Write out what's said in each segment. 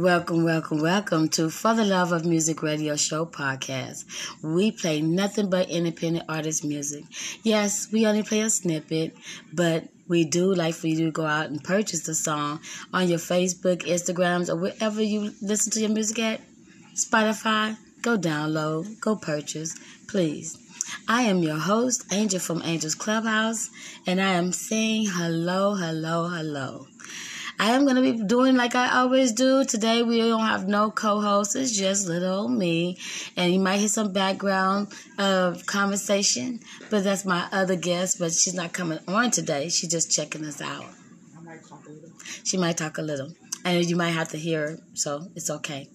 Welcome, welcome, welcome to For the Love of Music Radio Show podcast. We play nothing but independent artist music. Yes, we only play a snippet, but we do like for you to go out and purchase the song on your Facebook, Instagrams, or wherever you listen to your music at. Spotify, go download, go purchase, please. I am your host, Angel from Angel's Clubhouse, and I am saying hello, hello, hello. I am going to be doing like I always do. Today we don't have no co-host. It's just little old me. And you might hear some background uh, conversation, but that's my other guest, but she's not coming on today. She's just checking us out. She might talk a little. And you might have to hear her, so it's okay.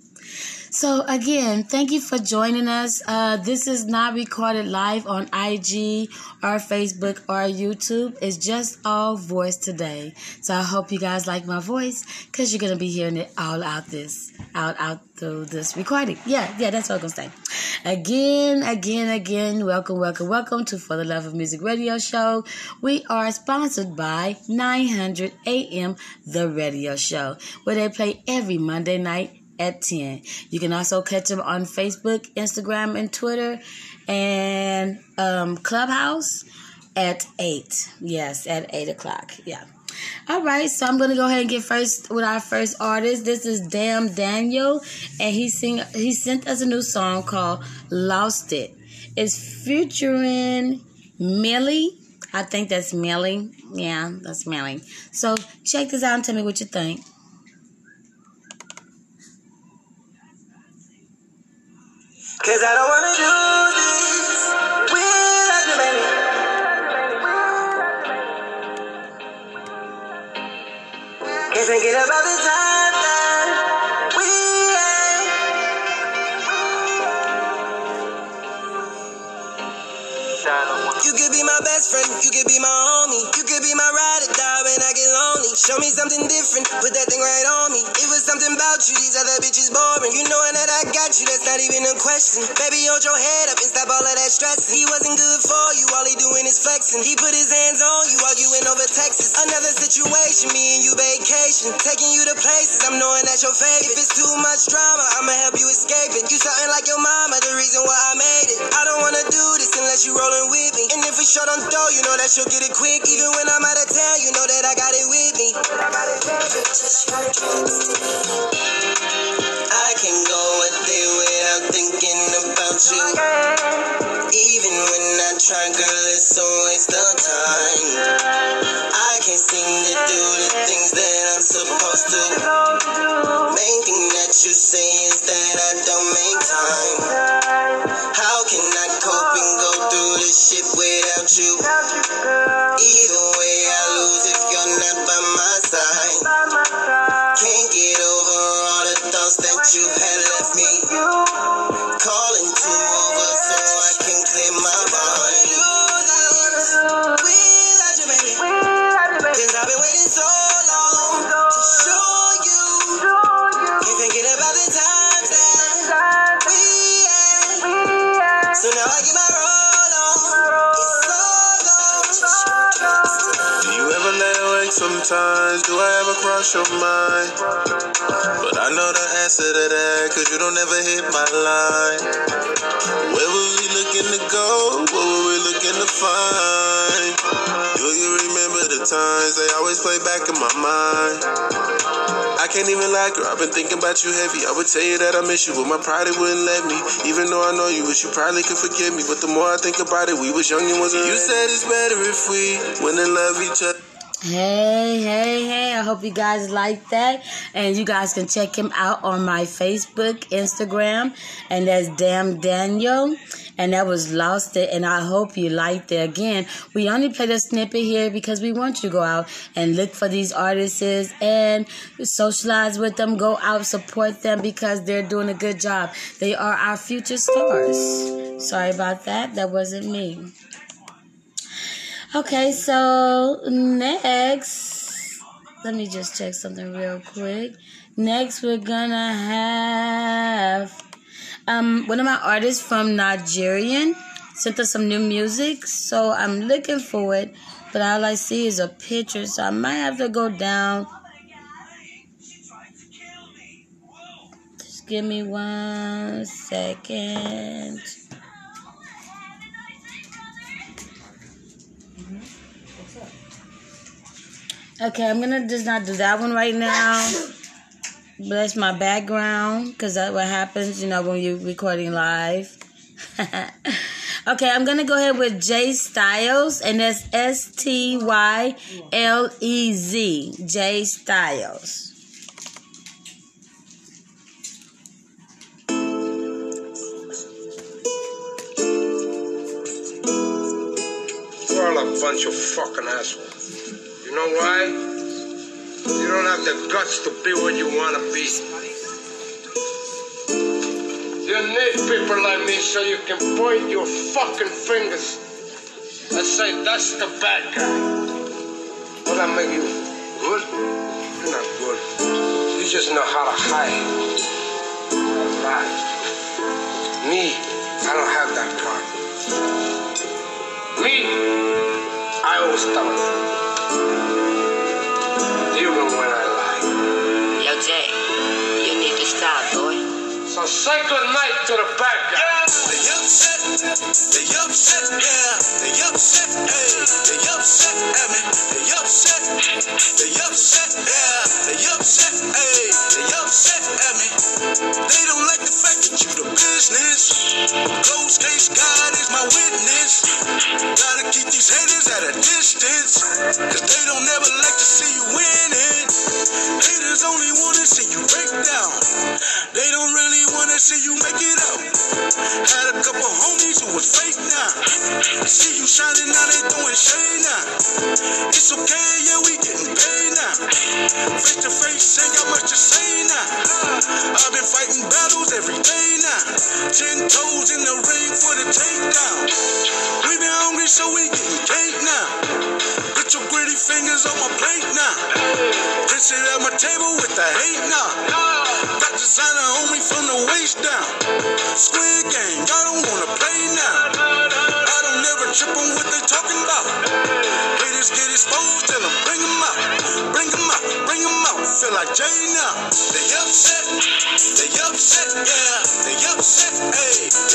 So again, thank you for joining us. Uh, this is not recorded live on IG or Facebook or YouTube. It's just all voice today. So I hope you guys like my voice because you're gonna be hearing it all out this out out through this recording. Yeah, yeah, that's what I'm gonna say. Again, again, again, welcome, welcome, welcome to For the Love of Music Radio Show. We are sponsored by 900 AM The Radio Show, where they play every Monday night at 10. You can also catch them on Facebook, Instagram, and Twitter, and um, Clubhouse at 8. Yes, at 8 o'clock. Yeah. All right, so I'm gonna go ahead and get first with our first artist. This is Damn Daniel, and he sing he sent us a new song called "Lost It." It's featuring Millie. I think that's Millie. Yeah, that's Millie. So check this out and tell me what you think. Cause I don't wanna do this without you, baby. Can't forget about the time that we had. You could be my best friend, you could be my homie, you could Show me something different, put that thing right on me. It was something about you, these other bitches boring. You knowing that I got you, that's not even a question. Baby, hold your head up and stop all of that stressing. He wasn't good for you, all he doing is flexing. He put his hands on you, arguing over Texas. Another situation, me and you vacation. Taking you to places, I'm knowing that's your favorite. If it's too much drama, I'ma help you escape it. You something like your mama, the reason on dough, you know that she'll get it quick. Even when I'm out of town, you know that I got it with me. Cause you don't ever hit my line. Where were we looking to go? What were we looking to find? Do you remember the times they always play back in my mind? I can't even lie, girl. I've been thinking about you heavy. I would tell you that I miss you, but my pride it wouldn't let me. Even though I know you wish you probably could forgive me. But the more I think about it, we was young and wasn't. You said it's better if we wouldn't love each other. Hey, hey, hey. I hope you guys like that. And you guys can check him out on my Facebook, Instagram. And that's Damn Daniel. And that was Lost It. And I hope you liked it. Again, we only played a snippet here because we want you to go out and look for these artists and socialize with them. Go out, support them because they're doing a good job. They are our future stars. Sorry about that. That wasn't me. Okay, so next, let me just check something real quick. Next, we're gonna have um one of my artists from Nigerian sent us some new music, so I'm looking for it, but all I see is a picture, so I might have to go down. Just give me one second. Okay, I'm gonna just not do that one right now. Bless my background because that's what happens, you know, when you're recording live. okay, I'm gonna go ahead with J Stylez, and that's S T Y L E Z. J Stylez. You're all a bunch of fucking assholes. You know why? You don't have the guts to be what you want to be. You need people like me so you can point your fucking fingers and say, that's the bad guy. Will that make you good? You're not good. You just know how to hide. Lie. Me, I don't have that problem. Me, I always tell it. Even when I lie. Yo, Jay, you need to stop, boy. So say good night to the bad guy. They upset, they upset, yeah. They upset, hey. They upset at me. They upset, they upset, yeah. They upset, hey. They upset at me. They don't like the fact that you the business. Close case, God is my witness. Gotta keep these haters at a distance. Cause they don't ever like to see you winning. Haters only wanna see you break down. They don't really wanna see you make it out. Had a couple homies who was fake now. See you shining now, they throwing shade now. It's okay, yeah, we getting paid now. Face to face, ain't got much to say now. I've been fighting battles every day now. Ten toes in the ring for the takedown. We been hungry, so we getting cake now. Gritty fingers on my plate now. It at my table with the hate now. Got designer on me from the waist down. Squid game, y'all don't wanna play now. I don't never trip on what they talking about. Haters get exposed, tell them bring 'em out. Bring 'em out, bring 'em out. Feel like Jay now. They upset, they upset, yeah. They upset, hey.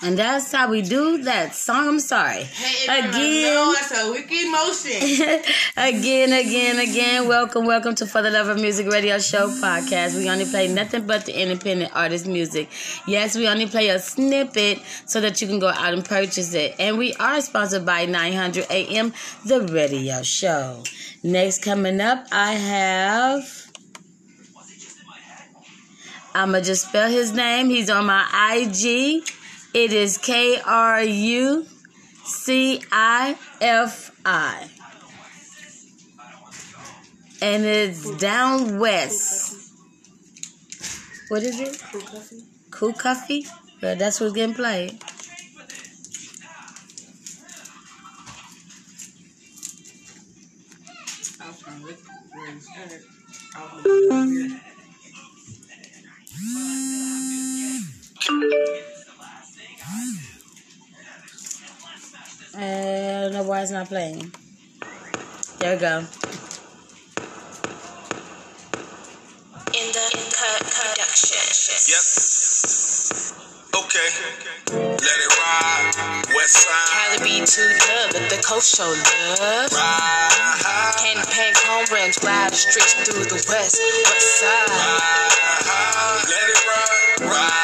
And that's how we do that song. I'm sorry. Hey, Again. No, it's a wicked motion. again, again, again. Welcome, welcome to For the Love of Music Radio Show podcast. We only play nothing but the independent artist music. Yes, we only play a snippet so that you can go out and purchase it. And we are sponsored by 900 AM, the radio show. Next coming up, I have. I'ma just spell his name. He's on my IG. It is K R U C I F I. And it's down west. What is it? Cool Coffee? Well, that's what's getting played. Uh, I don't why it's not playing. There we go. In the cut production. Yep. Okay. Let it ride. West side. Cali be too dub at the coast show love. Ride. Candy paint home ranch, glide streets through the west, west side. Ride. Let it ride. Ride.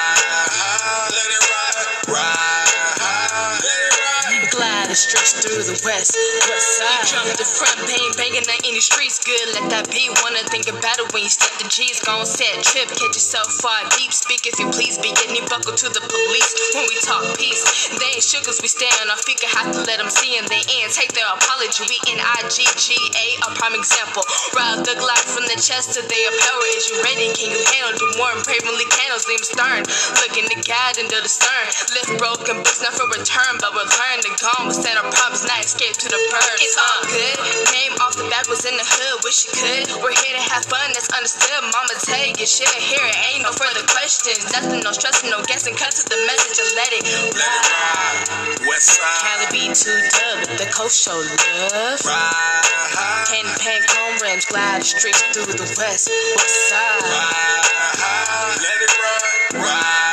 The streets through the west, west side. Jump the front, bang, banging out the streets. Good, let that be. Wanna think about it when you step the G's. Gon' set trip, catch yourself far deep. Speak if you please, be getting buckle to the police when we talk peace. They ain't sugars, we stay on our feet. Could have to let them see and they end. Take their apology. We in IGGA, a prime example. Rob the Glock from the chest to their power. Is you ready? Can you handle the warm, bravely candles? Name stern. Looking to God into the stern. Lift broken books, not for return, but we'll learn to gone. Stand our problems, not escape to the birds. It's all good. Name off the bat was in the hood, wish you could. We're here to have fun, that's understood. Mama take it, shit here, it ain't no further questions. Nothing, no stressing, no guessing. Cut to the message, just let it Let it ride. West side. Cali be too dub, the coast show love. Ride. Candy paint home ranch, glide streets through the west, west side. Ride. Let it ride. Ride.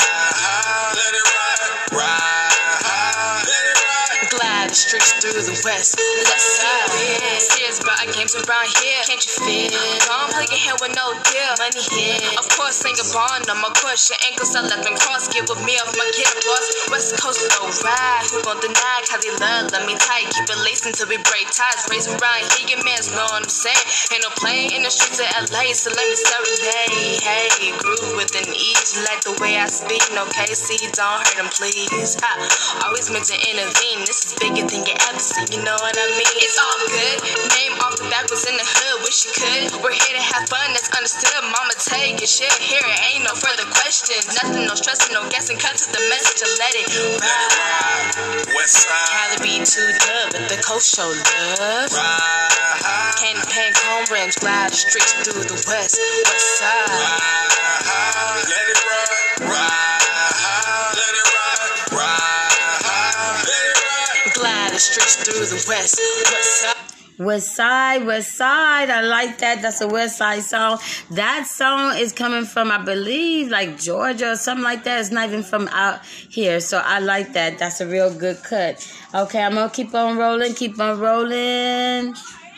The streets through the west, west side. Serious about games around here, can't you feel? Don't play your hand with no deal, money here. Of course, sing a bond on my course. Your ankles are left and cross. Get with me off my kid boss. West Coast low ride. Who gon' deny? Cause they love, let me tight. Keep it laced until we break ties. Raise around here, your mans know what I'm saying. Ain't no playing in the streets of LA, so let me serenade. Hey, groove with an ease. Like the way I speak, no KC, don't hurt them, please. Ha, always meant to intervene. This is bigger you ever seen, you know what I mean? It's all good. Name off the back was in the hood, wish you could. We're here to have fun, that's understood. Mama take it, shit here, it ain't no further questions. Nothing, no stressing, no guessing. Cut to the message and let it ride. West side. Cali be too dub at the coast show love. Ride. Candy paint home ranch, glide the streets through the west, west side. Ride. Let it ride. Ride. Streets through the west, side. West Side, West Side. I like that. That's a West Side song. That song is coming from, I believe, like Georgia or something like that. It's not even from out here. So I like that. That's a real good cut. Okay, I'm going to keep on rolling, keep on rolling.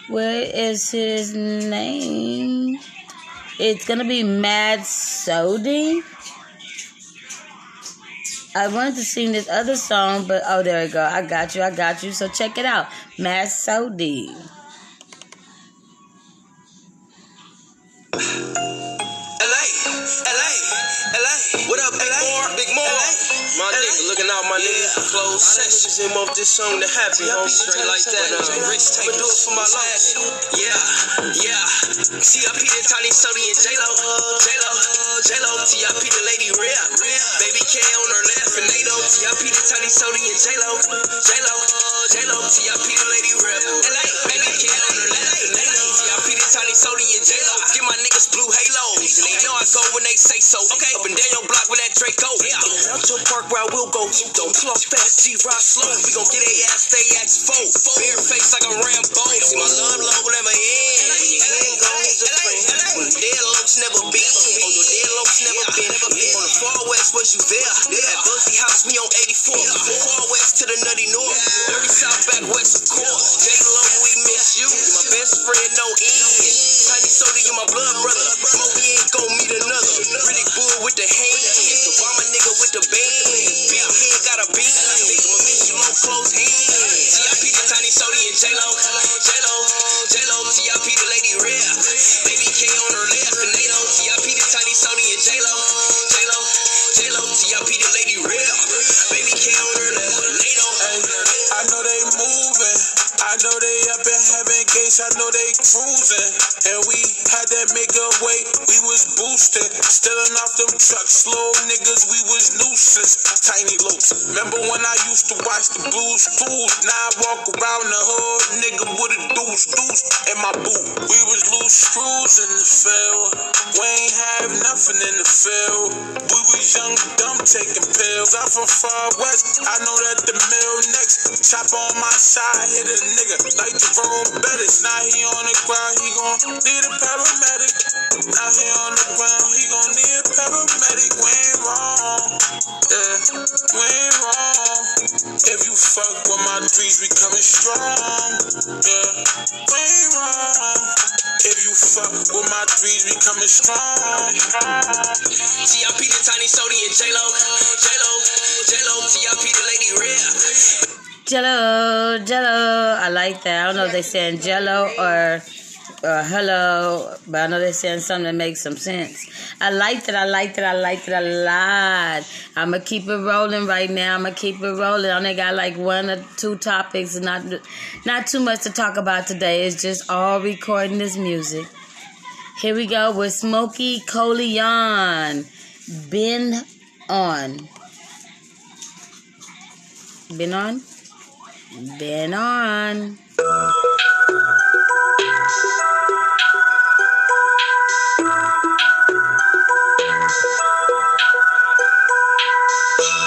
Where is his name? It's going to be Mad Sody. I wanted to sing this other song, but oh, there we go. I got you. I got you. So check it out. Mad Sody. LA, LA, LA. What up, Big More? Big More. My nigga, looking out my nigga. close sessions him off this song to happy, home straight like that. Uh, Rich I'ma do it for my life. Yeah, yeah. TIP the Tiny Sody and J-Lo. J-Lo, J-Lo. TIP the Lady Rhea. Baby K on her left and NATO. TIP the Tiny Sody and J-Lo. J-Lo, J-Lo. TIP the Lady Rhea. LA, baby K on her left and NATO. TIP the Tiny Sody and J-Lo. Give my niggas blue halos. And they know I go when they say so. Okay, up and down your block with that Draco. Yeah, out your park where I will go. Don't off fast, G ride slow. We gon' get a ass, they axe foe. Bare face like a Rambo. See my love low never end. In my boot. We was loose screws in the field. We ain't have nothing in the field. We was young, dumb, taking pills. I'm from far west. I know that the mill next. Chop on my side, hit a nigga like Jerome Bettis. Now he on the ground, he gon' need a paramedic. Now he on the ground, he gon' need a paramedic. We ain't wrong. Yeah, we ain't wrong. If you fuck with my threes, we coming strong. Yeah, we wrong. If you fuck with my threes, we coming strong. TIP the tiny Sody and J-Lo. J-Lo, J-Lo, TIP the lady real. Jello, Jello. I like that. I don't know if they saying Jello or or hello, but I know they're saying something that makes some sense. I liked it. I liked it. I liked it a lot. I'm gonna keep it rolling right now. I'm gonna keep it rolling. I only got like one or two topics, not not too much to talk about today. It's just all recording this music. Here we go with Smokey Coleon. Been on. Been on? Been on.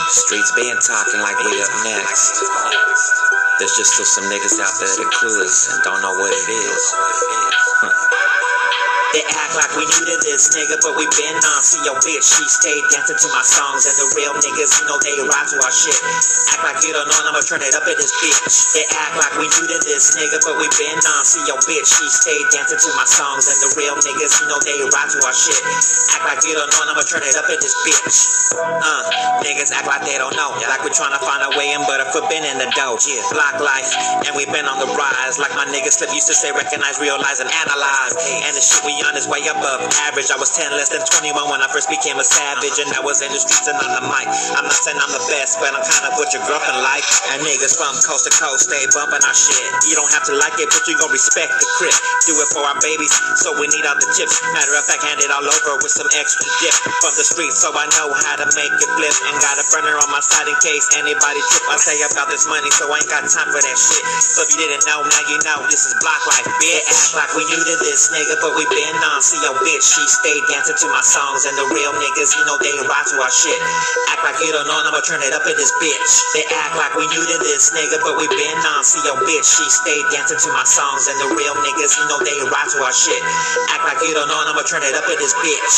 Streets been talking like we up next. There's just still some niggas out there that clueless and don't know what it is. They act like we new to this nigga, but we been on. See your bitch, she stayed dancing to my songs, and the real niggas, you know they ride to our shit. Act like you don't know, and I'ma turn it up in this bitch. They act like we new to this nigga, but we been on. See your bitch, she stayed dancing to my songs, and the real niggas, you know they ride to our shit. Act like you don't know, and I'ma turn it up in this bitch. Uh, niggas act like they don't know, Yeah, like we tryna find a way in, but if we've been in the dough, yeah. Block life, and we been on the rise, like my nigga Slip used to say, recognize, realize, and analyze. And the shit we on is way above average. I was 10 less than 21 when I first became a savage, and I was in the streets and on the mic. I'm not saying I'm the best, but I'm kind of what your girlfriend like. And niggas from coast to coast stay bumping our shit. You don't have to like it, but you gon' respect the crib. Do it for our babies, so we need all the chips. Matter of fact, hand it all over with some extra dip from the streets, so I know how to make it flip. And got a burner on my side in case anybody trip. I say about this money, so I ain't got time for that shit. So if you didn't know, now you know this is block life, bitch. Act like we new to this nigga, but we been on. See your bitch, she stayed dancing to my songs, and the real niggas, you know they ride to our shit. Act like you don't know, and I'ma turn it up in this bitch. They act like we new to this nigga, but we been on. See your bitch, she stayed dancing to my songs, and the real niggas, you know they ride to our shit. Act like you don't know, and I'ma turn it up in this bitch.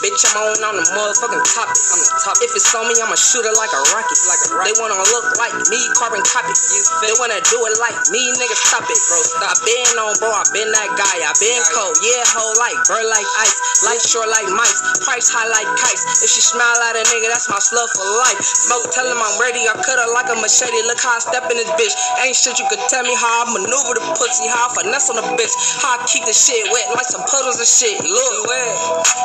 Bitch, I'm on on the motherfucking top. On the top. If it's on me, I'ma shoot it like a rocket. Like a rocket. They wanna look like me, carbon copy. They wanna do it like me, nigga. Stop it, bro. Stop. I been on, bro. I been that guy. I been cold. Yeah, hoe like burn like ice. Light short like mice. Price high like kites. If she smile at a nigga, that's my slug for life. Smoke, tell him I'm ready. I cut her like a machete. Look how I step in this bitch. Ain't shit you could tell me how I maneuver the pussy. How I finesse on the bitch. How I keep the shit wet like some puddles and shit. Look,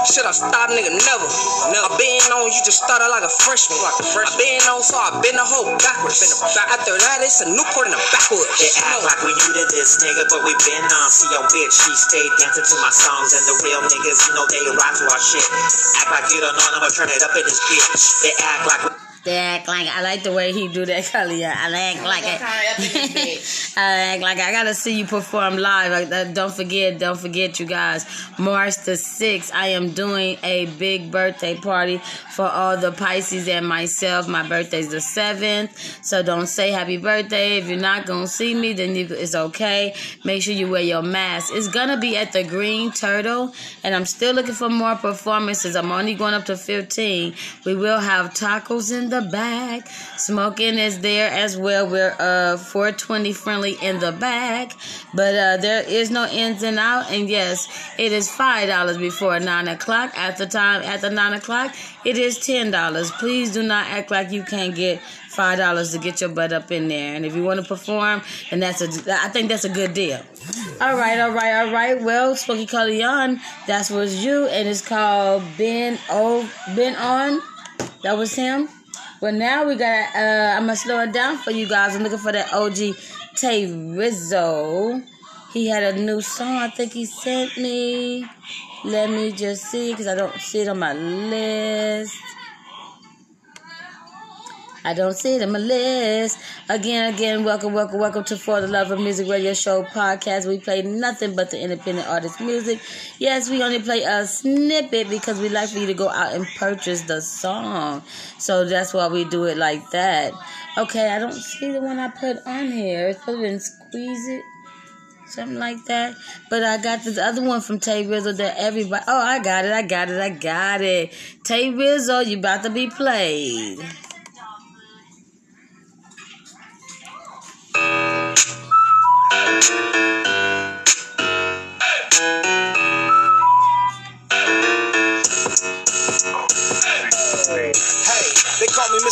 should I stop, nigga? Never. I been on, you just started like a freshman. I been on, so I been a whole backwards. After that, it's a Newport in the backwoods. It act like we new to this nigga, but we been on. See your bitch, she stayed dancing to my songs, and the real niggas, you know they ride to our shit. Act like you don't know, and I'ma turn it up in this bitch. They act like. They act like I like the way he do that. Yeah, I act like it. I act like I gotta see you perform live. Uh, don't forget, don't forget, you guys. March the sixth, I am doing a big birthday party for all the Pisces and myself. My birthday's the seventh, so don't say happy birthday if you're not gonna see me. Then you, it's okay. Make sure you wear your mask. It's gonna be at the Green Turtle, and I'm still looking for more performances. I'm only going up to 15. We will have tacos in the back. Smoking is there as well. We're uh 420 friendly in the back, but uh there is no ins and out. And yes, it is five dollars before nine o'clock. At the time, at the nine o'clock, it is ten dollars. Please do not act like you can't get five dollars to get your butt up in there. And if you want to perform, and that's a, I think that's a good deal. All right, all right, all right. Well, Smokey Coleon, that's was you, and it's called Ben O Ben On. That was him. Well, now we got. Uh, I'm gonna slow it down for you guys. I'm looking for that OG Tay Rizzo. He had a new song. I think he sent me. Let me just see, cause I don't see it on my list. I don't see it in my list. Again, again, welcome, welcome, welcome to For the Love of Music Radio Show podcast. We play nothing but the independent artist music. Yes, we only play a snippet because we like for you to go out and purchase the song. So that's why we do it like that. Okay, I don't see the one I put on here. It's supposed to squeeze it something like that. But I got this other one from Tay Rizzo that everybody. Oh, I got it, I got it, I got it. Tay Rizzo, you about to be played. thank you.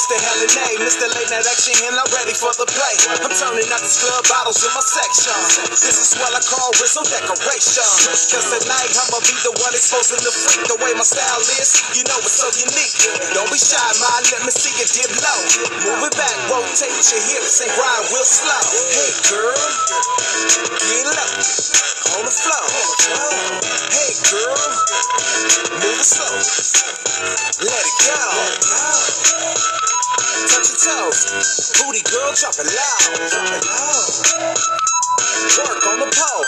Mr. Helen Mr. Late Night Action, and I'm ready for the play. I'm turning out these club bottles in my section. This is what I call Rizzo decoration. Cause tonight I'ma be the one exposing the freak. The way my style is, you know it's so unique. Don't be shy, man, let me see you dip low. Move it back, rotate your hips and grind real slow. Hey girl, get low, on the floor. Hey girl, move it slow. Let it go. Touch your toes. Booty girl, drop it loud. Drop it loud. Work on the pole.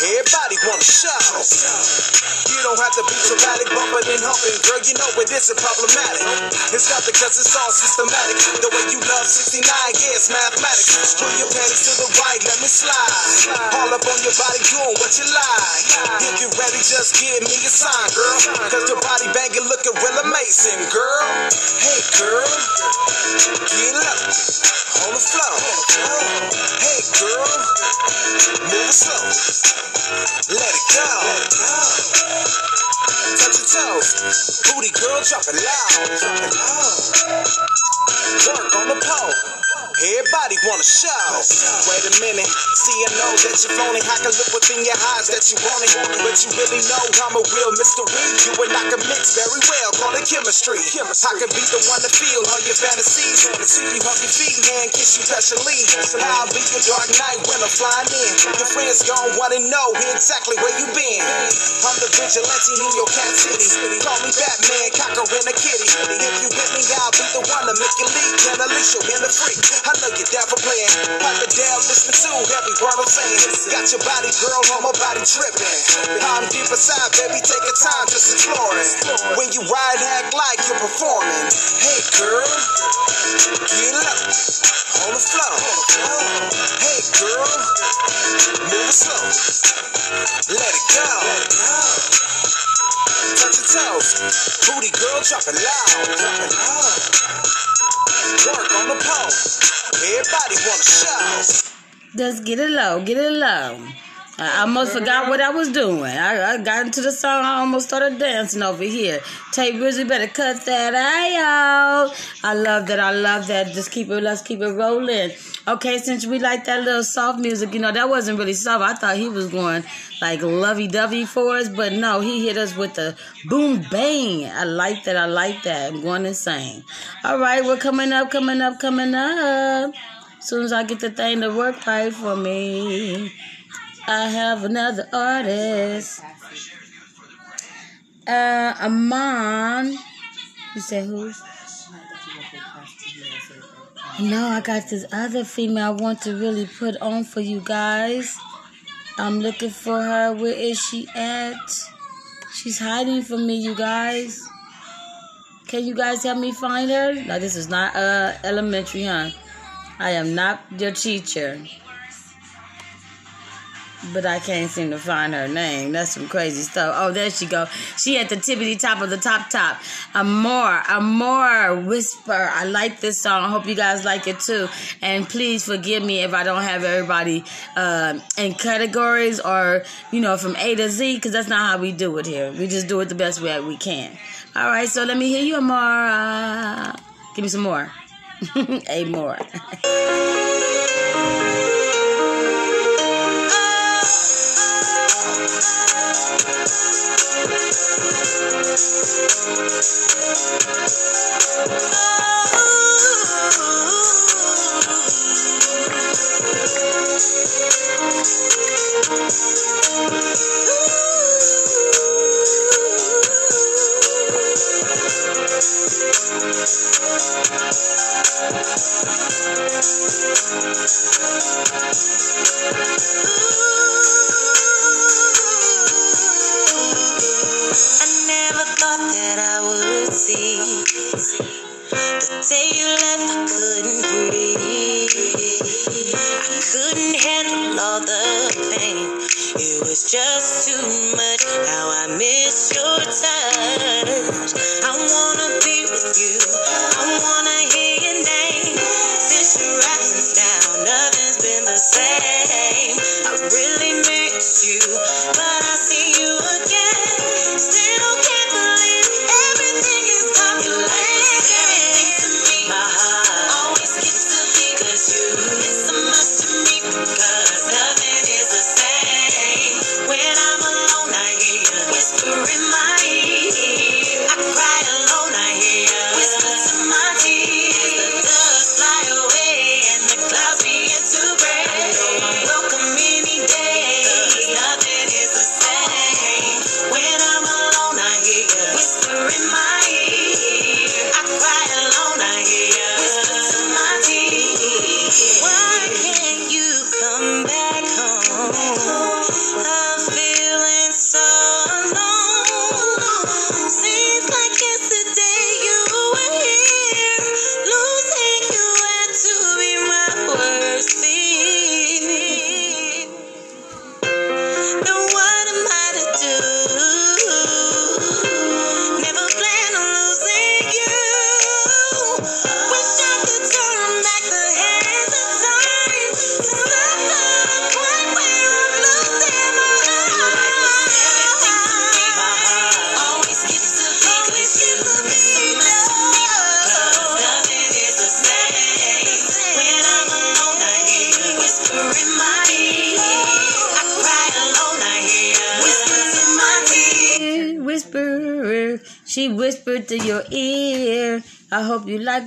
Everybody wanna show. You don't have to be dramatic, bumping and humping. Girl, you know it isn't problematic. It's not because it's all systematic. The way you love 69, yeah, it's mathematics. Pull your panties to the right, let me slide. All up on your body, doing what you like. If you're ready, just give me a sign, girl. Cause your body banging looking real amazing, girl. Hey, girl. Get up on the floor. Slow. Let it go. Touch your toes. Booty girl, drop it loud. Drop it loud. Work on the pole. Everybody wanna show. Wait a minute, see I know that you're phony. I can look within your eyes that you want it, but you really know I'm a real mystery. You and I can mix very well, call it chemistry. I could be the one to feel all your fantasies, and see you hug your feet, hand kiss you specially. So I'll be your dark night when I'm flying in. Your friends gon' wanna know exactly where you been. I'm the vigilante in your cat city. Call me Batman, cocker and a kitty. If you with me, I'll be the one to make you leave. Can Alicia in the freak? I know you're down for playing. Down, listen to every word I'm saying. Got your body, girl, on my body tripping. I'm deep inside, baby, take your time, just. When you ride, act like you're performing. Hey, girl, get up on the floor. Hey, girl, move it slow. Let it go. Touch your toes. Booty girl, drop it loud. Drop it loud. Work on the. Everybody wanna. Just get it low, get it low. I almost forgot what I was doing. I, I got into the song. I almost started dancing over here. Tay Rizzy better cut that out. I love that. I love that. Just keep it. Let's keep it rolling. Okay, since we like that little soft music, you know that wasn't really soft. I thought he was going like lovey dovey for us, but no, he hit us with the boom bang. I like that. I like that. I'm going insane. All right, we're coming up, coming up, coming up. As soon as I get the thing to work right for me. I have another artist. Uh, Amon. You say who? No, I got this other female I want to really put on for you guys. I'm looking for her. Where is she at? She's hiding from me, you guys. Can you guys help me find her? No, this is not uh elementary, huh? I am not your teacher but I can't seem to find her name. That's some crazy stuff. Oh, there she go. She at the tippity top of the top top. Amor, Amor, Whisper. I like this song. I hope you guys like it too. And please forgive me if I don't have everybody uh, in categories or you know from A to Z because that's not how we do it here. We just do it the best way we can. All right, so let me hear you, Amor. Uh, give me some more. A more.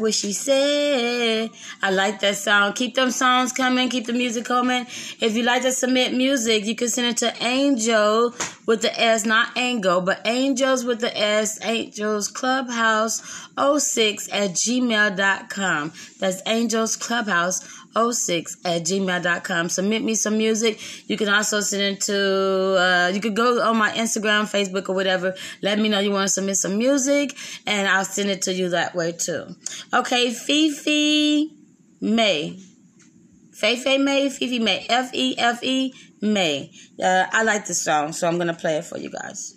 what she said. I like that song. Keep them songs coming. Keep the music coming. If you like to submit music, you can send it to Angel with the S, not Angel, but Angels with the S, Angels Clubhouse 06 at gmail.com. That's Angels Clubhouse 06 at gmail.com. Submit me some music. You can also send it to, uh, you could go on my Instagram, Facebook, or whatever. Let me know you want to submit some music, and I'll send it to you that way too. Okay, Fefe May. Fefe May, Fefe May, F E F E May. Uh, I like this song, so I'm gonna play it for you guys.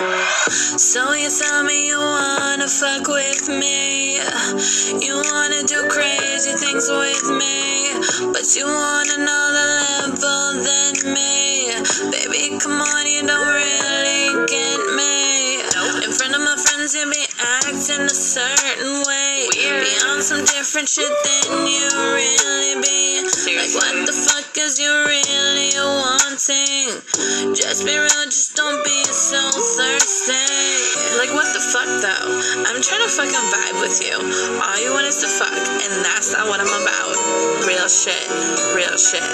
So you tell me you wanna fuck with me. You wanna do crazy things with me. But you want another level than me. Baby, come on, you don't really get me. In front of my friends, you be acting a certain way. Be on some different shit than you really be. Like, what the fuck is you really wanting? Just be real, fucking vibe with you. All you want is to fuck, and that's not what I'm about. Real shit, real shit.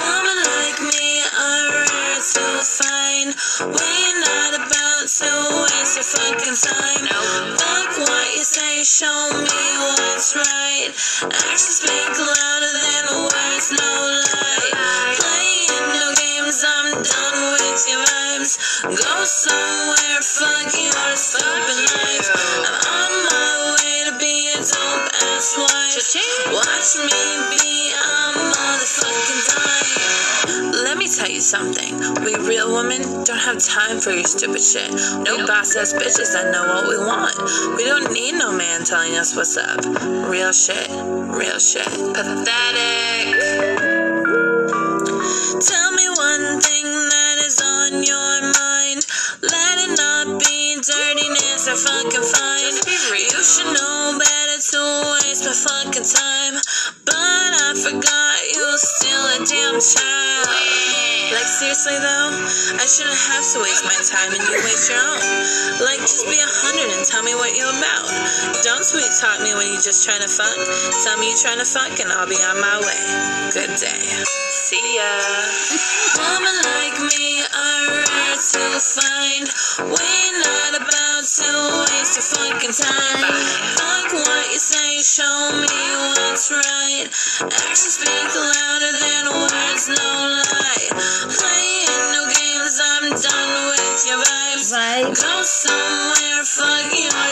Woman like me are rare to find. We're not about to waste your fucking time. Fuck what you say, show me shit. No boss ass bitches that know what we want. We don't need no man telling us what's up. Real shit. Real shit. Pathetic. Time and you waste your own. Like just be a hundred and tell me what you're about. Don't sweet talk me when you're just trying to fuck. Tell me you're trying to fuck and I'll be on my way. Good day. See ya. Woman like me are rare to find. We're not about to waste your fucking time. Fuck what you say, show me what's right. Actions speak louder than words, no lie. Right. Go somewhere,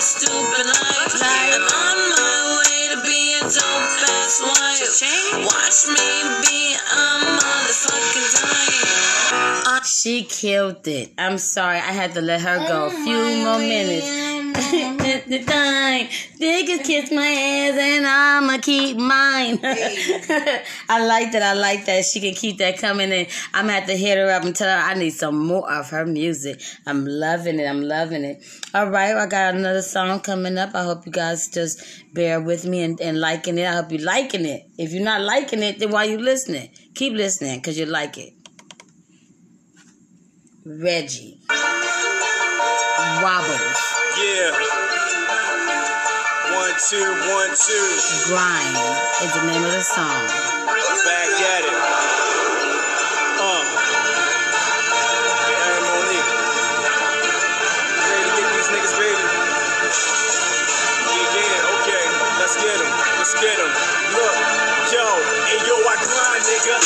stupid life. I'm on my way to dope ass wife. Watch me be a motherfucking. She killed it. I'm sorry, I had to let her go a few more minutes. The time. Niggas kiss my ass and I'ma keep mine. I like that. I like that. She can keep that coming in. I'm gonna have to hit her up and tell her I need some more of her music. I'm loving it. I'm loving it. All right, I got another song coming up. I hope you guys just bear with me and, and liking it. I hope you liking it. If you're not liking it, then why you listening? Keep listening because you like it. Reggie. Wobbles. Yeah. One, two, one, two. Grind is the name of the song. Back at it. Uh. Aaron Monique. Ready to get these niggas, baby? Yeah, yeah, okay. Let's get them. Let's get them. Look, yo, hey, yo, I grind, nigga.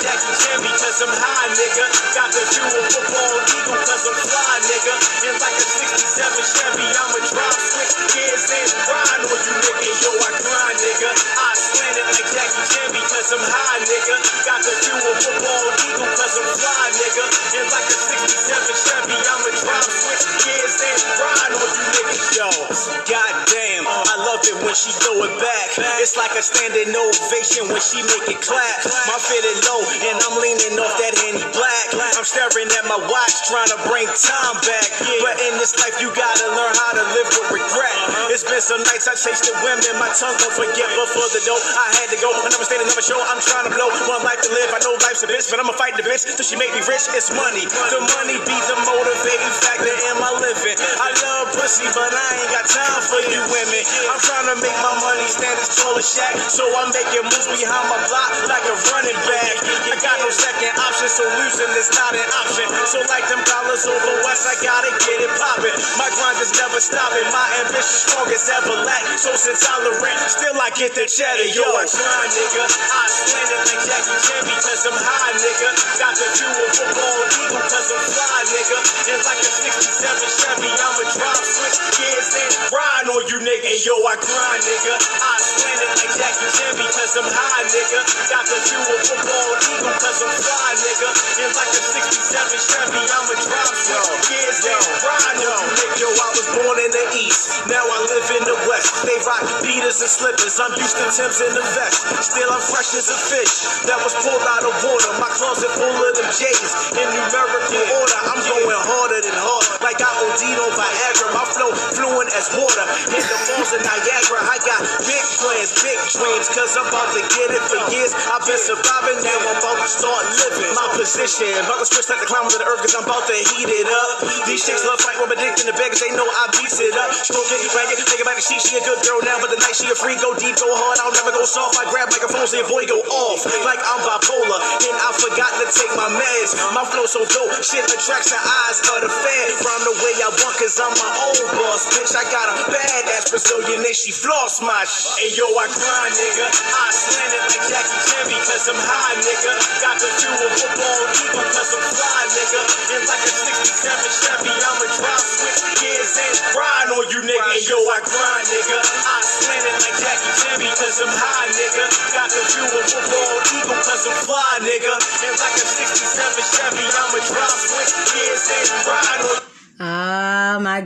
Jackie Chan because I'm high, nigga. Got the of football eagle because I'm fly, nigga. And like a 67 Chevy, I'ma drop switch gears and grind on you, nigga. Yo, I grind, nigga. I slant it like Jackie Chan because I'm high, nigga. Got the of football eagle because I'm fly, nigga. And like a 67 Chevy, I'ma drop switch gears and grind on you, nigga. Yo, goddamn, I love it when she throw it back. It's like a standing ovation when she make it clap. My fitted low and I'm leaning off that Henny Black. I'm staring at my watch trying to bring time back. But in this life you gotta learn how to live with regret. Uh-huh. It's been some nights I chased the women, my tongue won't forget. But for the dough, I had to go. I never stayed, another show. I'm trying to blow. One life to live. I know life's a bitch, but I'ma fight the bitch till she make me rich. It's money. The money be the motivating factor in my living. I love pussy, but I ain't got time for you women. I'm trying to make my money stand as tall as Shaq, so I'm making moves behind my block like a running back. I got no second option, so losing is not an option. So like them dollars over west, I gotta get it poppin'. My grind is never stopping. My ambition strong as ever lack. So since tolerant, still I get the cheddar. Yo, I grind, nigga. I slant it like Jackie Chan because I'm high, nigga. Got the view of football eagle because I'm fly, nigga. And like a 67 Chevy, I'ma drop switch gears and grind on you, nigga. Yo, I grind, nigga. I slant it like Jackie Chan because I'm high, nigga. Got the view of football eagle because I'm fly, nigga. And like a 67 Chevy, I'ma drop switch gears and grind on. Yo, I was born in the East, now I live in the West. They rock beaters and slippers, I'm used to Tim's in the vest. Still, I'm fresh as a fish that was pulled out of water. My closet full of them J's in numerical order. I'm going harder than hard, like I OD'd on Viagra. My flow fluent as water. In the falls of Niagara, I got big plans, big dreams, cause I'm about to get it for years. I've been surviving, now I'm about to start living. My position, about to switch like the climb of the earth, cause I'm about to heat it up. These chicks love fight, I'm addicted to beggars, they know I beats it up. Stroke it, bang it, take it back to she, she a good girl now, but the night she a free, go deep, go hard, I'll never go soft. I grab microphones, and boy go off, like I'm bipolar, and I forgot to take my meds. My flow so dope, shit attracts the eyes of the fan. Round the way I want, cause I'm my own boss, bitch. I got a badass Brazilian, and she floss my shit. Hey yo, I grind, nigga. I slant it like Jackie Chan because I'm high, nigga. Got the of football eagle because I'm fly, nigga. And like a 67 Chevy, I'ma drop switch gears and grind on you, nigga. Hey yo, I grind, nigga. I slant it like Jackie Chan because I'm high, nigga. Got the of football eagle because I'm fly, nigga. And like a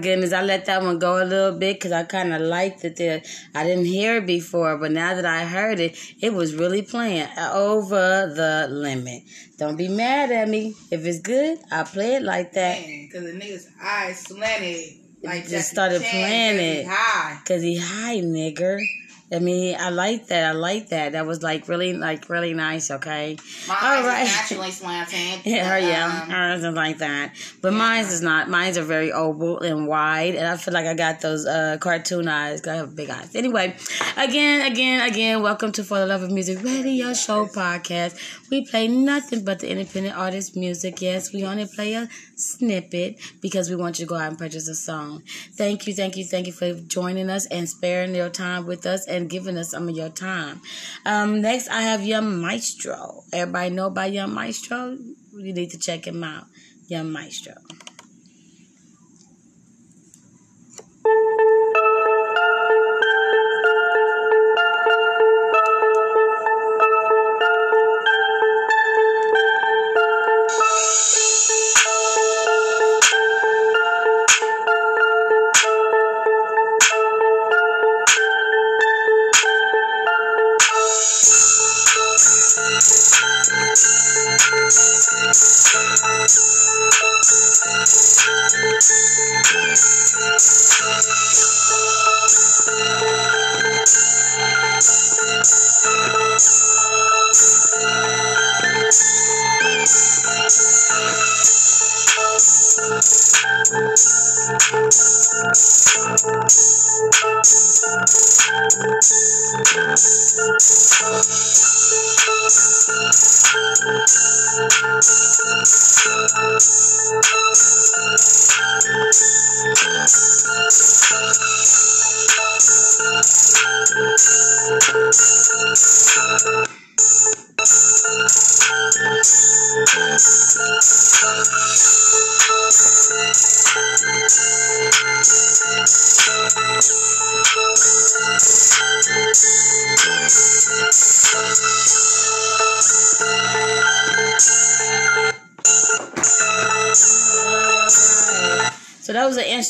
goodness. I let that one go a little bit because I kind of liked it there. I didn't hear it before, but now that I heard it, it was really playing over the limit. Don't be mad at me. If it's good, I'll play it like that. Because the nigga's eyes slanted. Like just Jackie started Chan, playing he it. High. Because he high, nigger. I mean, I like that. I like that. That was like really, like really nice. Okay. My All eyes right. naturally slanted. Yeah, her, yeah, Um, hers is like that. But mine's is not. Mine's are very oval and wide, and I feel like I got those uh, cartoon eyes. I have big eyes. Anyway, again, again, again, welcome to For the Love of Music Radio Show podcast. We play nothing but the independent artist music. Yes, we only play a snippet because we want you to go out and purchase a song. Thank you, thank you, thank you for joining us and sparing your time with us and giving us some of your time. Um, next, I have Young Maestro. Everybody know about Young Maestro? You need to check him out. Young Maestro.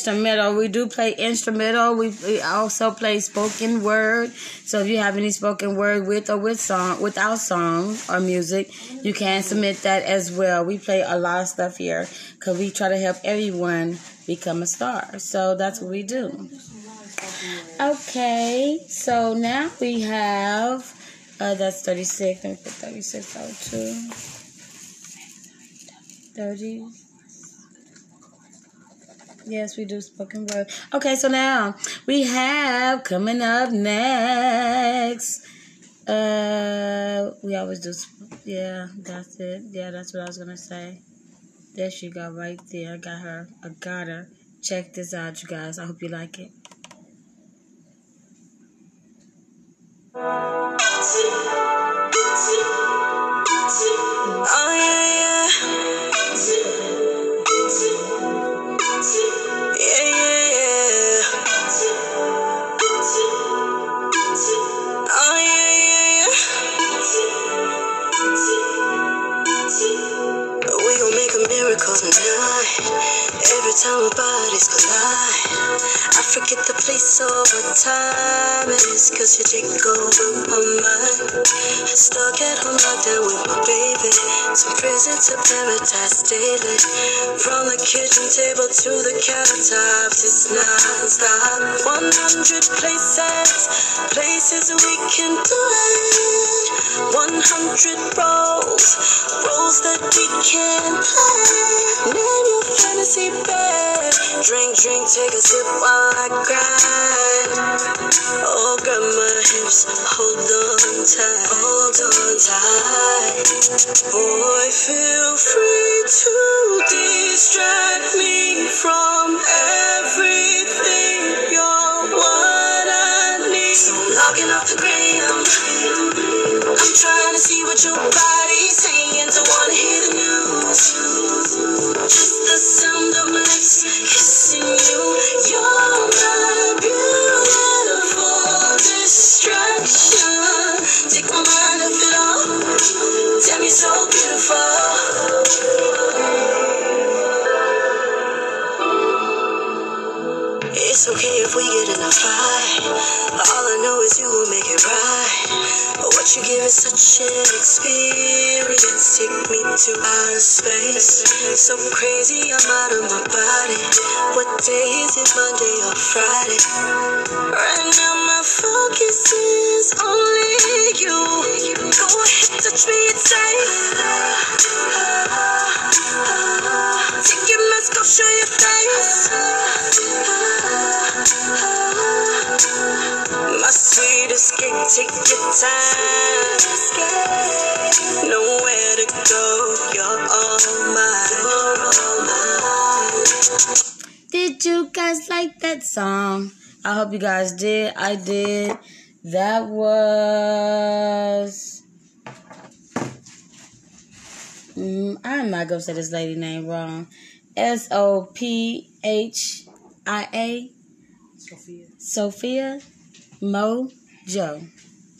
Instrumental. We do play instrumental. We, we also play spoken word. So if you have any spoken word with or with song, without song or music, you can submit that as well. We play a lot of stuff here because we try to help everyone become a star. So that's what we do. Okay, so now we have uh, that's 36. Let me put 36 out too. 30. Yes, we do spoken word. Okay, so now we have coming up next. Uh, we always do. Yeah, that's it. Yeah, that's what I was gonna say. There she go, right there. I got her. I got her. Check this out, you guys. I hope you like it. Forget the place or what time it is, cause you take over my mind. Stuck at home, locked down with my baby. Some prison to paradise daily. From the kitchen table to the countertops, it's non-stop. 100 places, places we can play. 100 roles, roles that we can play. Name your fantasy bed. Drink, drink, take a sip while I grind. Oh, grab my hips, hold on tight, hold on tight. Boy, feel free to distract me from everything. You're what I need. So logging off the gram. Trying to see what your body's saying. Don't wanna hear the news. You guys did. I did. That was. Mm, I'm not gonna say this lady name wrong. S O P H I A. Sophia. Sophia Mojo.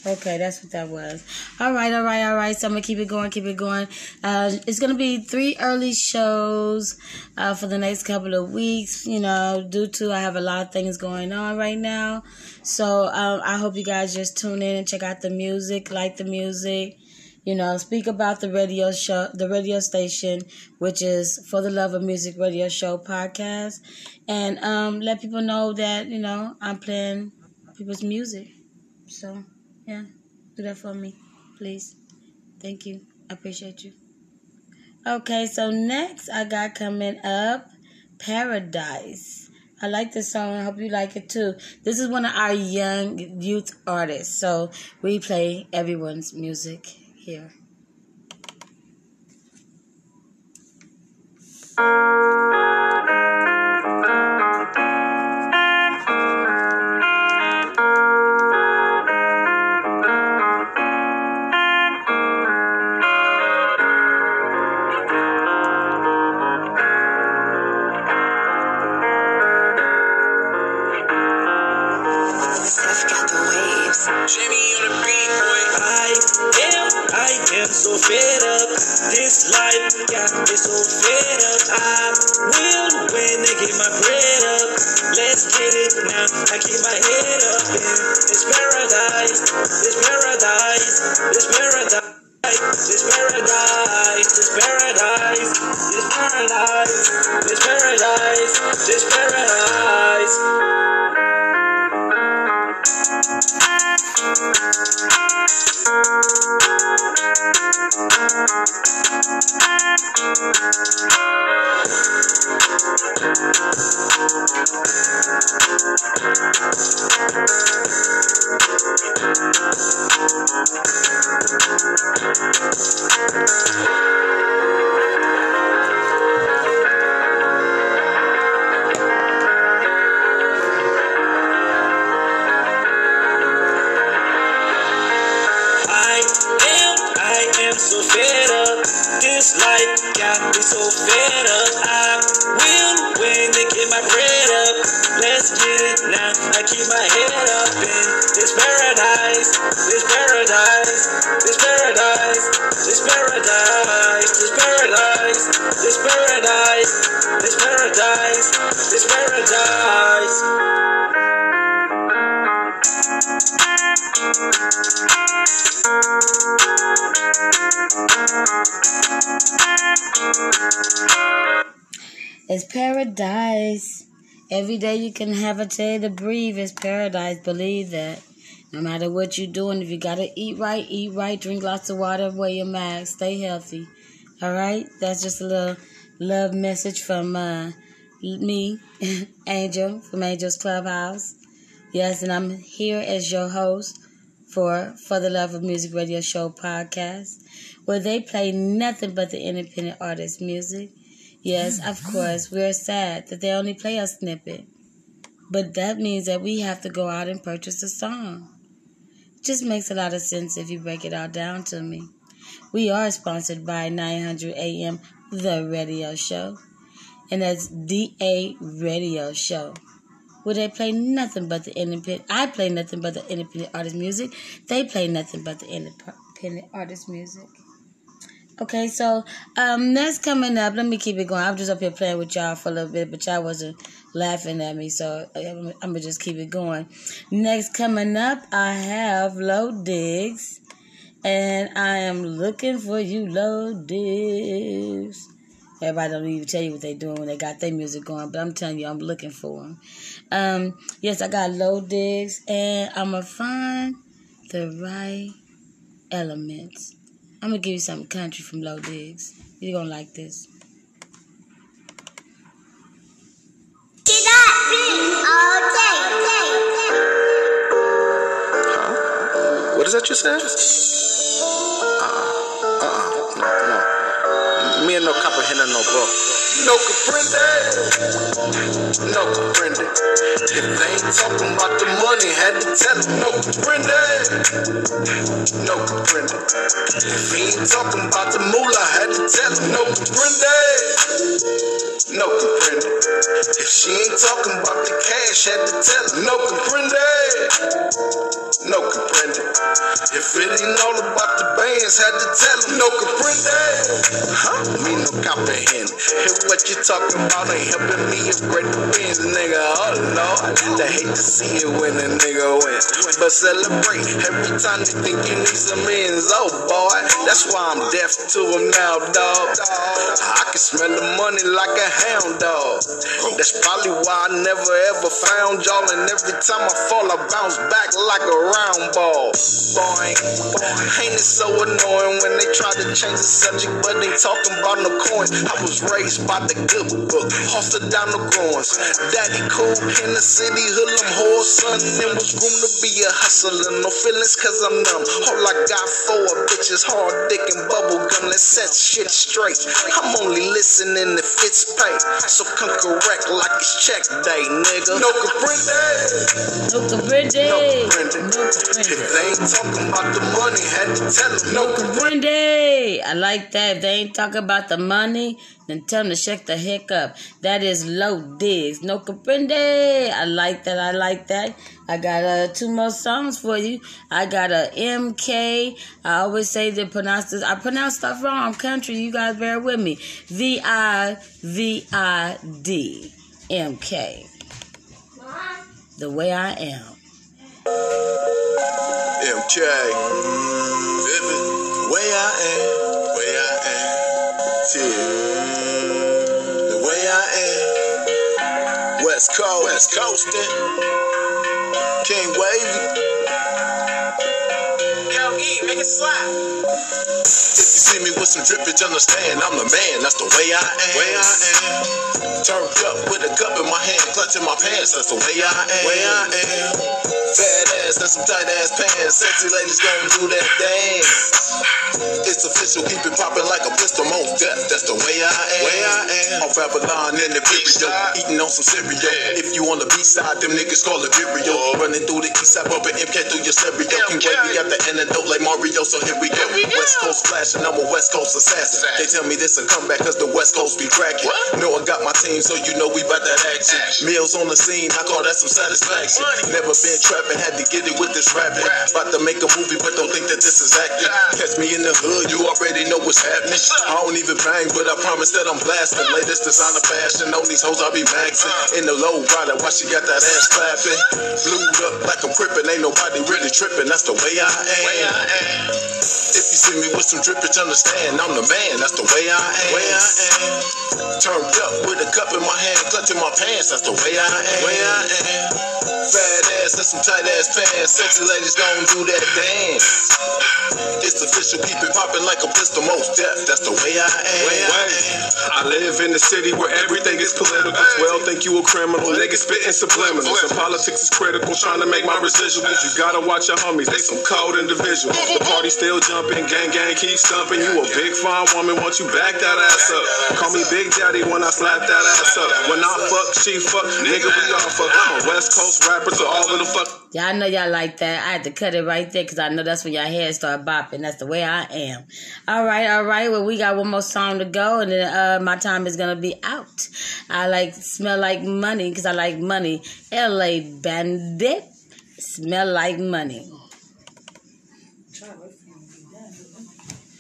Okay, that's what that was. All right, all right, all right. So I'm gonna keep it going, keep it going. Uh, it's gonna be three early shows uh, for the next couple of weeks. You know, due to I have a lot of things going on right now. So um, I hope you guys just tune in and check out the music, like the music. You know, speak about the radio show, the radio station, which is for the love of music radio show podcast, and um, let people know that you know I'm playing people's music. So, yeah, do that for me, please. Thank you. I appreciate you. Okay, so next I got coming up Paradise. I like this song. I hope you like it too. This is one of our young youth artists. So we play everyone's music here. I It's paradise. Every day you can have a day to breathe is paradise. Believe that. No matter what you're doing, if you gotta eat right, eat right, drink lots of water, wear your mask, stay healthy. All right? That's just a little love message from uh, me, Angel, from Angel's Clubhouse. Yes, and I'm here as your host for For the Love of Music Radio Show podcast, where they play nothing but the independent artist music. Yes, mm. of course, we're sad that they only play a snippet. But that means that we have to go out and purchase a song. Just makes a lot of sense if you break it all down to me. We are sponsored by 900 AM, The Radio Show. And that's DA Radio Show. Where they play nothing but the independent. I play nothing but the independent artist music. They play nothing but the independent artist music. Okay, so um, next coming up, let me keep it going. I'm just up here playing with y'all for a little bit, but y'all wasn't laughing at me, so I'm, I'm gonna just keep it going. Next coming up, I have Low Digs, And I am looking for you, low diggs. Everybody don't even tell you what they're doing when they got their music going, but I'm telling you, I'm looking for them. Um, yes, I got low digs, and I'm gonna find the right elements. I'm gonna give you some country from low digs. You're gonna like this. What is that you said? No no book. No comprende. No comprende. If they ain't talking about the money, had to tell them no comprende. No comprende. If he ain't talking about the moolah, had to tell him no comprende. No comprende. If she ain't talking about the cash, had to tell him no comprende. No comprende. If it ain't all about the bands, had to tell him no comprende. Huh? No comprehend. What you talking about ain't helping me upgrade the Benz, nigga. Oh Lord, I hate to see it when a nigga win. But celebrate every time they think you need some ends. Oh boy, that's why I'm deaf to them now, dog. I can smell the money like a hound dog. That's probably why I never ever found y'all. And every time I fall, I bounce back like a round ball. Boy, ain't it so annoying when they try to change the subject, but they talking about no coins. I was raised by the good book, hosted down the groins. Daddy cool in the city, hood, I'm whore son. There was room to be a hustler, no feelings cause I'm numb. All I got for a bitch is hard dick and bubble gum. Let's set shit straight. I'm only listening if it's paid, so come correct like it's check day, nigga. No comprende. No comprende. No comprende. No If they ain't talking about the money, had to tell them no comprende. Comprende. I like that. If they ain't talking about the money, then tell them to shut the heck up. That is low digs. No comprende. I like that. I like that. I got uh, two more songs for you. I got a MK. I always say to pronounce this. I pronounce stuff wrong. Country. You guys bear with me. V I V I D M K. The way I am. MK. Vivid. The way I am. The way I am. Yeah. The way I am. West Coast. West Coastin'. King Wavy. Make it slap. If you see me with some drippage, understand I'm the man. That's the way I am. Way I am. Turned up with a cup in my hand, clutching my pants. That's the way I am. Way I am. Fat ass and some tight ass pants. Sexy ladies gon' do that dance. It's official, keep it poppin' like a pistol, most death. That's the way I am. Way I am. Off Avalon in the video, eating on some cereal. If you on the beat side, them niggas call it Virio. Oh. Running through the east side, bumping MK through your stereo. King Wavy got the antidote like Mario, so here we go. West Coast flashing, I'm a West Coast assassin. They tell me this a comeback cause the West Coast be cracking. Know I got my team, so you know we bout that action. Meals on the scene, I call that some satisfaction. Never been trapping, had to get it with this rapping. About to make a movie, but don't think that this is acting. Catch me in the hood, you already know what's happening. I don't even bang, but I promise that I'm blasting. Latest designer fashion, on these hoes I be maxing. Uh. In the low rider, why she got that ass clapping? Blued up like I'm crippin', ain't nobody really tripping. That's the way I am. If you see me with some drippage, understand I'm the man. That's the way I am. Way I am. Turned up with a cup in my hand, clutching my pants. That's the way I am. Way I am. Fat ass and some tight ass pants. Sexy ladies gon' do that dance. It's official, keep it poppin' like a pistol, most death. That's the way I am. Way I am. I live in a city where everything is political. Well, think you a criminal. Niggas spitting subliminals. And politics is critical, trying to make my residuals. You gotta watch your homies, they some cold individuals. Party still jumping, gang gang keep stumping. You a big fine woman, want you back that ass up. Call me Big Daddy when I slap that ass up. When I fuck, she fuck, nigga, we all fuck. I'm a West Coast rapper, so all of the fuck. Y'all know y'all like that. I had to cut it right there because I know that's when y'all head start bopping. That's the way I am. All right, all right. Well, we got one more song to go, and then uh, my time is gonna be out. I like smell like money because I like money. L.A. Bandit, smell like money.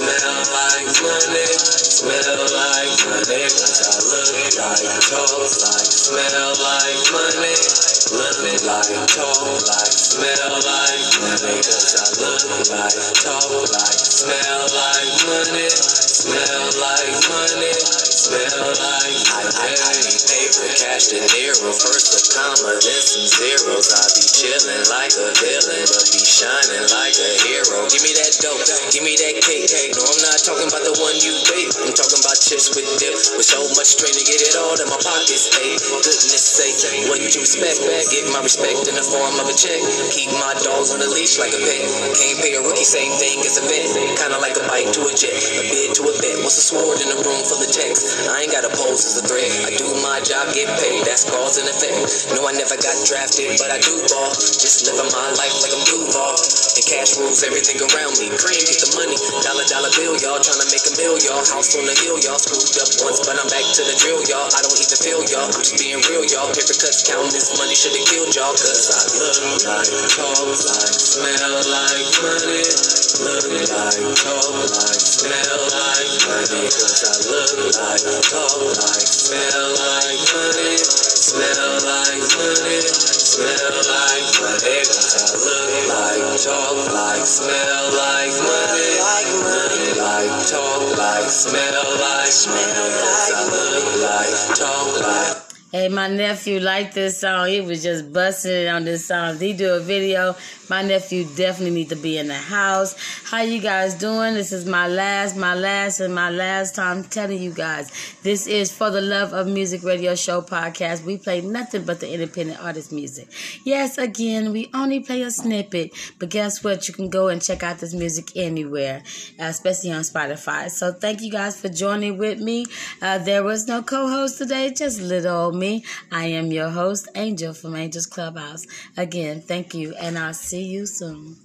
Smell like money. Smell like money. I look like, talk like, smell like money. Look like, talk like, smell like money. Cause I look like, talk like, smell like money. Smell like money, smell like. I, I, I need paper, cash to zero. First a comma, then some zeros. I be chillin' like a villain, but be shining like a hero. Give me that dope, give me that cake. No, I'm not talking about the one you bake. I'm talking about chips with dip, with so much strain to get it all in my pockets. Hey, goodness expect? Get my respect in the form of a check. Keep my dogs on the leash like a pet. Can't pay a rookie, same thing as a vet. Kinda like a bike to a jet, a bid to a bet. What's a sword in a room full of text? I ain't gotta pose as a threat. I do my job, get paid. That's cause and effect. No, I never got drafted, but I do ball. Just living my life like I'm Duval. And cash rules everything around me. Cream, get the money. Dollar, dollar bill, y'all. Trying to make a mill, y'all. House on the hill, y'all. Screwed up once, but I'm back to the drill, y'all. I don't even feel y'all. I'm just being real, y'all. Paper cuts, counting this money should've killed y'all. Cause I look like, talk like, smell like money. Look like, talk like, smell like money. Cause I look like, talk like, smell like money. Smell like money. Smell like money. Look like, talk like, smell like money. Look like, talk like, smell like money. I look like, talk like. Hey, my nephew liked this song. He was just busting it on this song. He do a video. My nephew definitely need to be in the house. How you guys doing? This is my last, my last, and my last time telling you guys. This is For the Love of Music Radio Show podcast. We play nothing but the independent artist music. Yes, again, we only play a snippet, but guess what? You can go and check out this music anywhere, uh, especially on Spotify. So thank you guys for joining with me. Uh, there was no co-host today, just little me. I am your host, Angel from Angels Clubhouse. Again, thank you, and I'll see you soon.